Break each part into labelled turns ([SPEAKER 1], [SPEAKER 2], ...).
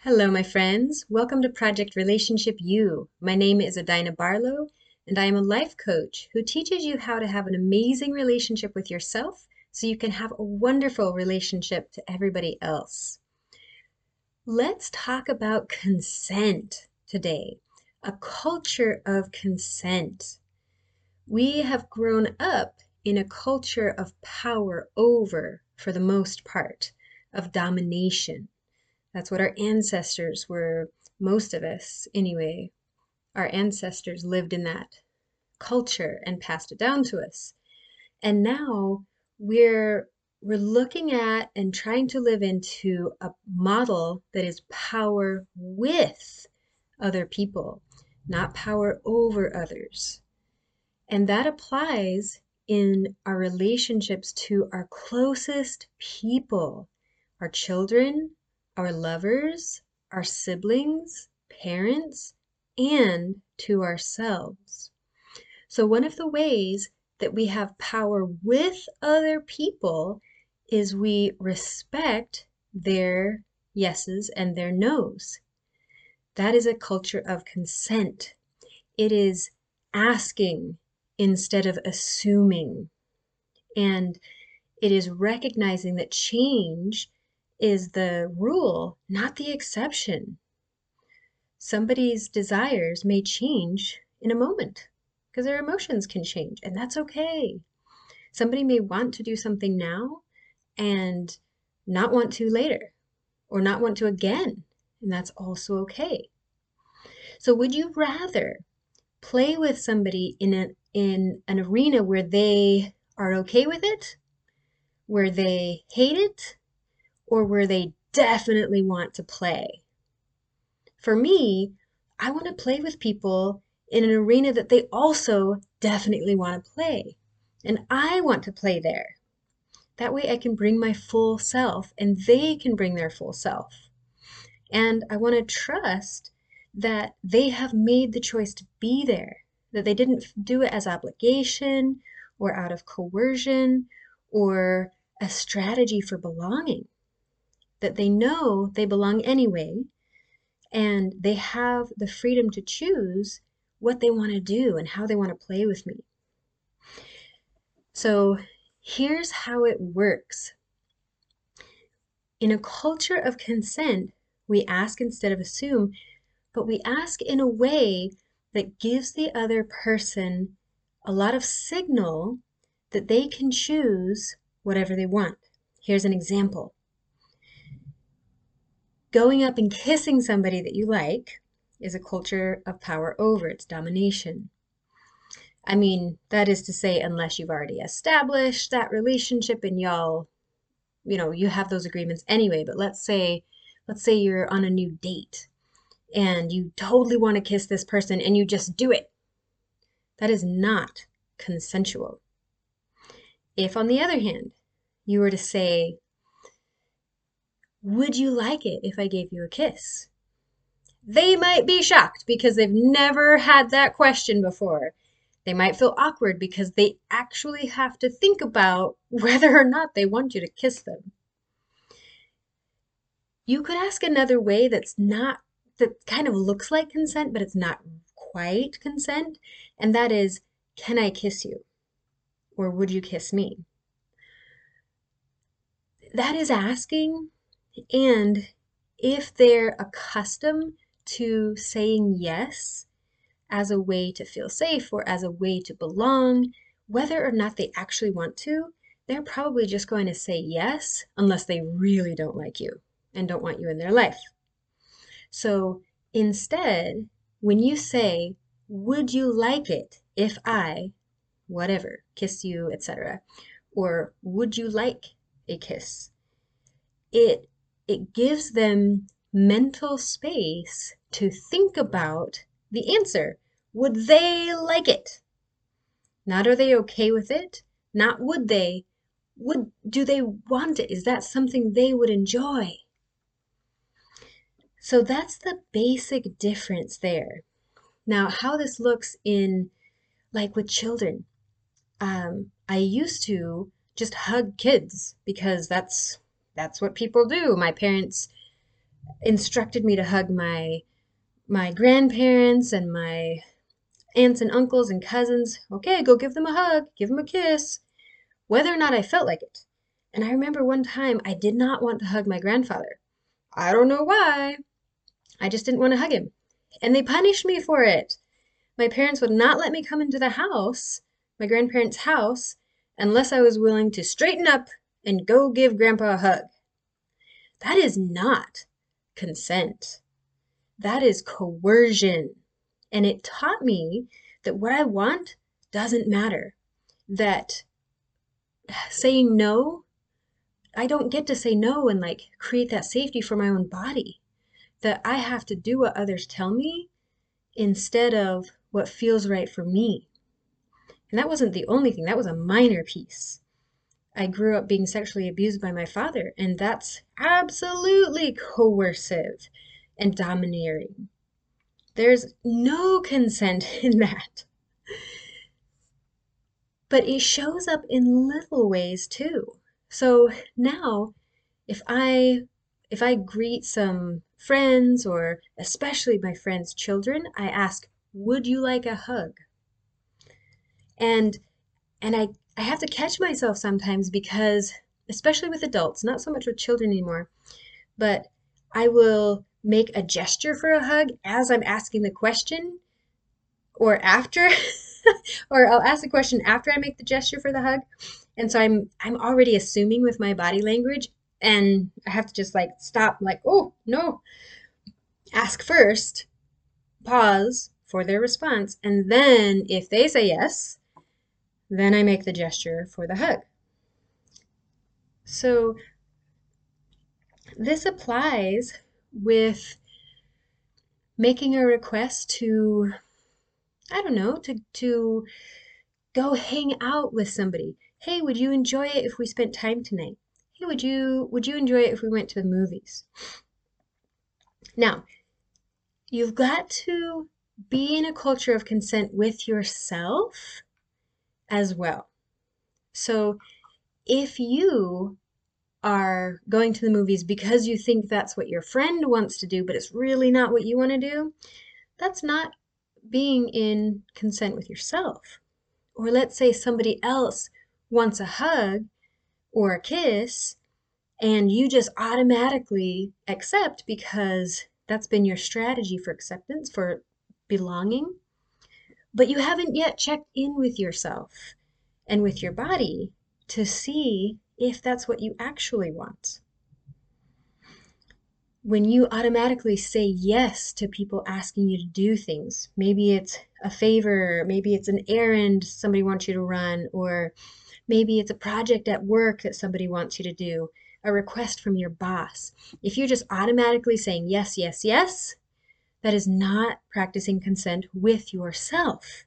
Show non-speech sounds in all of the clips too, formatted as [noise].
[SPEAKER 1] Hello, my friends. Welcome to Project Relationship U. My name is Adina Barlow, and I am a life coach who teaches you how to have an amazing relationship with yourself so you can have a wonderful relationship to everybody else. Let's talk about consent today, a culture of consent. We have grown up in a culture of power over, for the most part, of domination that's what our ancestors were, most of us anyway. Our ancestors lived in that culture and passed it down to us. And now we're we're looking at and trying to live into a model that is power with other people, not power over others. And that applies in our relationships to our closest people, our children, our lovers, our siblings, parents, and to ourselves. So, one of the ways that we have power with other people is we respect their yeses and their nos. That is a culture of consent. It is asking instead of assuming. And it is recognizing that change is the rule, not the exception. Somebody's desires may change in a moment because their emotions can change, and that's okay. Somebody may want to do something now and not want to later, or not want to again, and that's also okay. So, would you rather play with somebody in, a, in an arena where they are okay with it, where they hate it, or where they definitely want to play. For me, I want to play with people in an arena that they also definitely want to play. And I want to play there. That way I can bring my full self and they can bring their full self. And I want to trust that they have made the choice to be there, that they didn't do it as obligation or out of coercion or a strategy for belonging that they know they belong anyway, and they have the freedom to choose what they want to do and how they want to play with me. So here's how it works. In a culture of consent, we ask instead of assume, but we ask in a way that gives the other person a lot of signal that they can choose whatever they want. Here's an example going up and kissing somebody that you like is a culture of power over, it's domination. I mean, that is to say, unless you've already established that relationship and y'all, you know, you have those agreements anyway, but let's say, let's say you're on a new date and you totally want to kiss this person and you just do it. That is not consensual. If, on the other hand, you were to say, would you like it if I gave you a kiss? They might be shocked because they've never had that question before. They might feel awkward because they actually have to think about [laughs] whether or not they want you to kiss them. You could ask another way that's not, that kind of looks like consent, but it's not quite consent, and that is, can I kiss you? Or would you kiss me? That is asking and if they're accustomed to saying yes as a way to feel safe or as a way to belong, whether or not they actually want to, they're probably just going to say yes unless they really don't like you and don't want you in their life. So instead, when you say, Would you like it if I, whatever, kiss you, etc., or would you like a kiss? It it gives them mental space to think about the answer. Would they like it? Not are they okay with it? Not would they? Would do they want it? Is that something they would enjoy? So that's the basic difference there. Now, how this looks in like with children. Um, I used to just hug kids because that's that's what people do. My parents instructed me to hug my my grandparents and my aunts and uncles and cousins. Okay, go give them a hug, give them a kiss, whether or not I felt like it. And I remember one time I did not want to hug my grandfather. I don't know why. I just didn't want to hug him. And they punished me for it. My parents would not let me come into the house, my grandparents' house, unless I was willing to straighten up and go give grandpa a hug. That is not consent. That is coercion. And it taught me that what I want doesn't matter. That saying no, I don't get to say no and like create that safety for my own body. That I have to do what others tell me instead of what feels right for me. And that wasn't the only thing, that was a minor piece. I grew up being sexually abused by my father, and that's absolutely coercive and domineering. There's no consent [laughs] in that. But it shows up in little ways too. So now, if I if I greet some friends or especially my friends' children, I ask, "Would you like a hug?" And and I I have to catch myself sometimes because especially with adults, not so much with children anymore, but I will make a gesture for a hug as I'm asking the question or after [laughs] or I'll ask the question after I make the gesture for the hug. And so I'm I'm already assuming with my body language and I have to just like stop like, "Oh, no." Ask first, pause for their response, and then if they say yes, then I make the gesture for the hug. So this applies with making a request to, I don't know, to, to go hang out with somebody. Hey, would you enjoy it if we spent time tonight? Hey, would you would you enjoy it if we went to the movies? Now, you've got to be in a culture of consent with yourself as well. So if you are going to the movies because you think that's what your friend wants to do, but it's really not what you want to do, that's not being in consent with yourself. Or let's say somebody else wants a hug or a kiss, and you just automatically accept because that's been your strategy for acceptance, for belonging. But you haven't yet checked in with yourself and with your body to see if that's what you actually want. When you automatically say yes to people asking you to do things, maybe it's a favor, maybe it's an errand somebody wants you to run, or maybe it's a project at work that somebody wants you to do, a request from your boss. If you're just automatically saying yes, yes, yes, that is not practicing consent with yourself.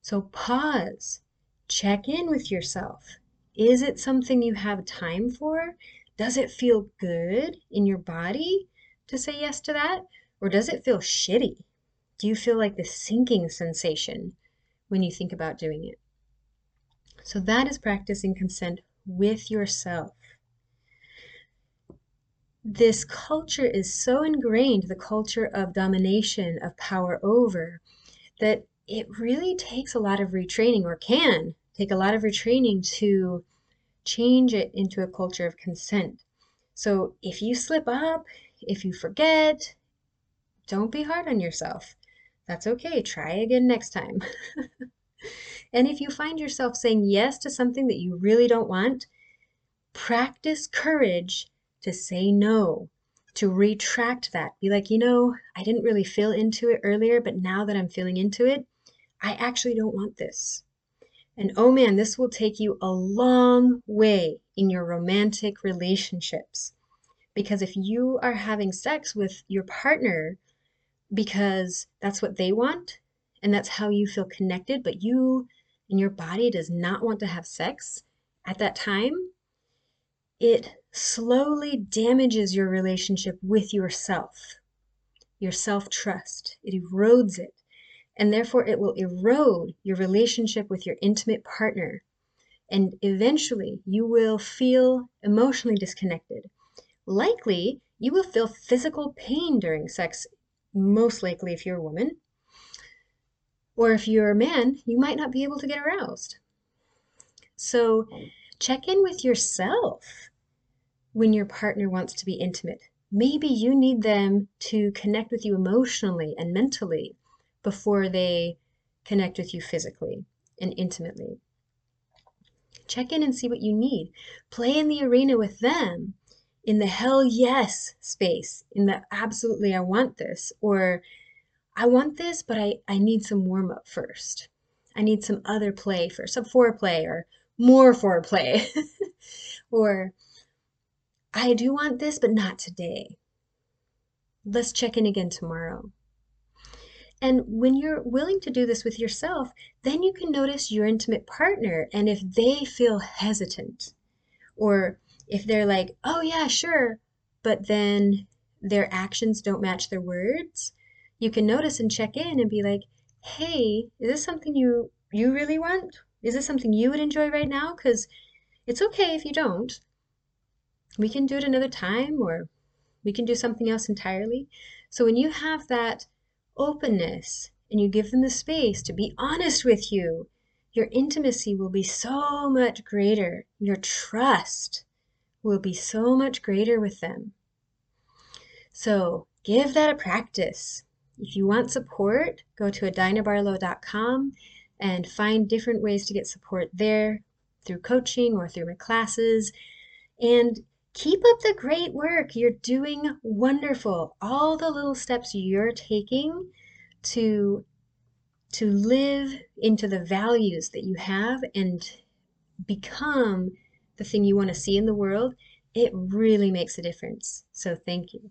[SPEAKER 1] So pause, check in with yourself. Is it something you have time for? Does it feel good in your body to say yes to that? Or does it feel shitty? Do you feel like the sinking sensation when you think about doing it? So that is practicing consent with yourself. This culture is so ingrained, the culture of domination, of power over, that it really takes a lot of retraining or can take a lot of retraining to change it into a culture of consent. So if you slip up, if you forget, don't be hard on yourself. That's okay. Try again next time. [laughs] and if you find yourself saying yes to something that you really don't want, practice courage to say no, to retract that. Be like, you know, I didn't really feel into it earlier, but now that I'm feeling into it, I actually don't want this. And oh man, this will take you a long way in your romantic relationships. Because if you are having sex with your partner because that's what they want and that's how you feel connected, but you and your body does not want to have sex at that time, it slowly damages your relationship with yourself, your self trust. It erodes it and therefore it will erode your relationship with your intimate partner. And eventually you will feel emotionally disconnected. Likely, you will feel physical pain during sex, most likely if you're a woman. Or if you're a man, you might not be able to get aroused. So check in with yourself when your partner wants to be intimate. Maybe you need them to connect with you emotionally and mentally before they connect with you physically and intimately. Check in and see what you need. Play in the arena with them in the hell yes space, in the absolutely I want this, or I want this, but I, I need some warm up first. I need some other play first, some foreplay or more foreplay. [laughs] or I do want this, but not today. Let's check in again tomorrow. And when you're willing to do this with yourself, then you can notice your intimate partner and if they feel hesitant or if they're like, oh, yeah, sure, but then their actions don't match their words, you can notice and check in and be like, hey, is this something you, you really want? Is this something you would enjoy right now? Because it's okay if you don't. We can do it another time or we can do something else entirely. So when you have that openness and you give them the space to be honest with you, your intimacy will be so much greater. Your trust will be so much greater with them. So give that a practice. If you want support, go to adinabarlow.com and find different ways to get support there through coaching or through my classes. And keep up the great work. You're doing wonderful. All the little steps you're taking to to live into the values that you have and become the thing you want to see in the world, it really makes a difference. So thank you.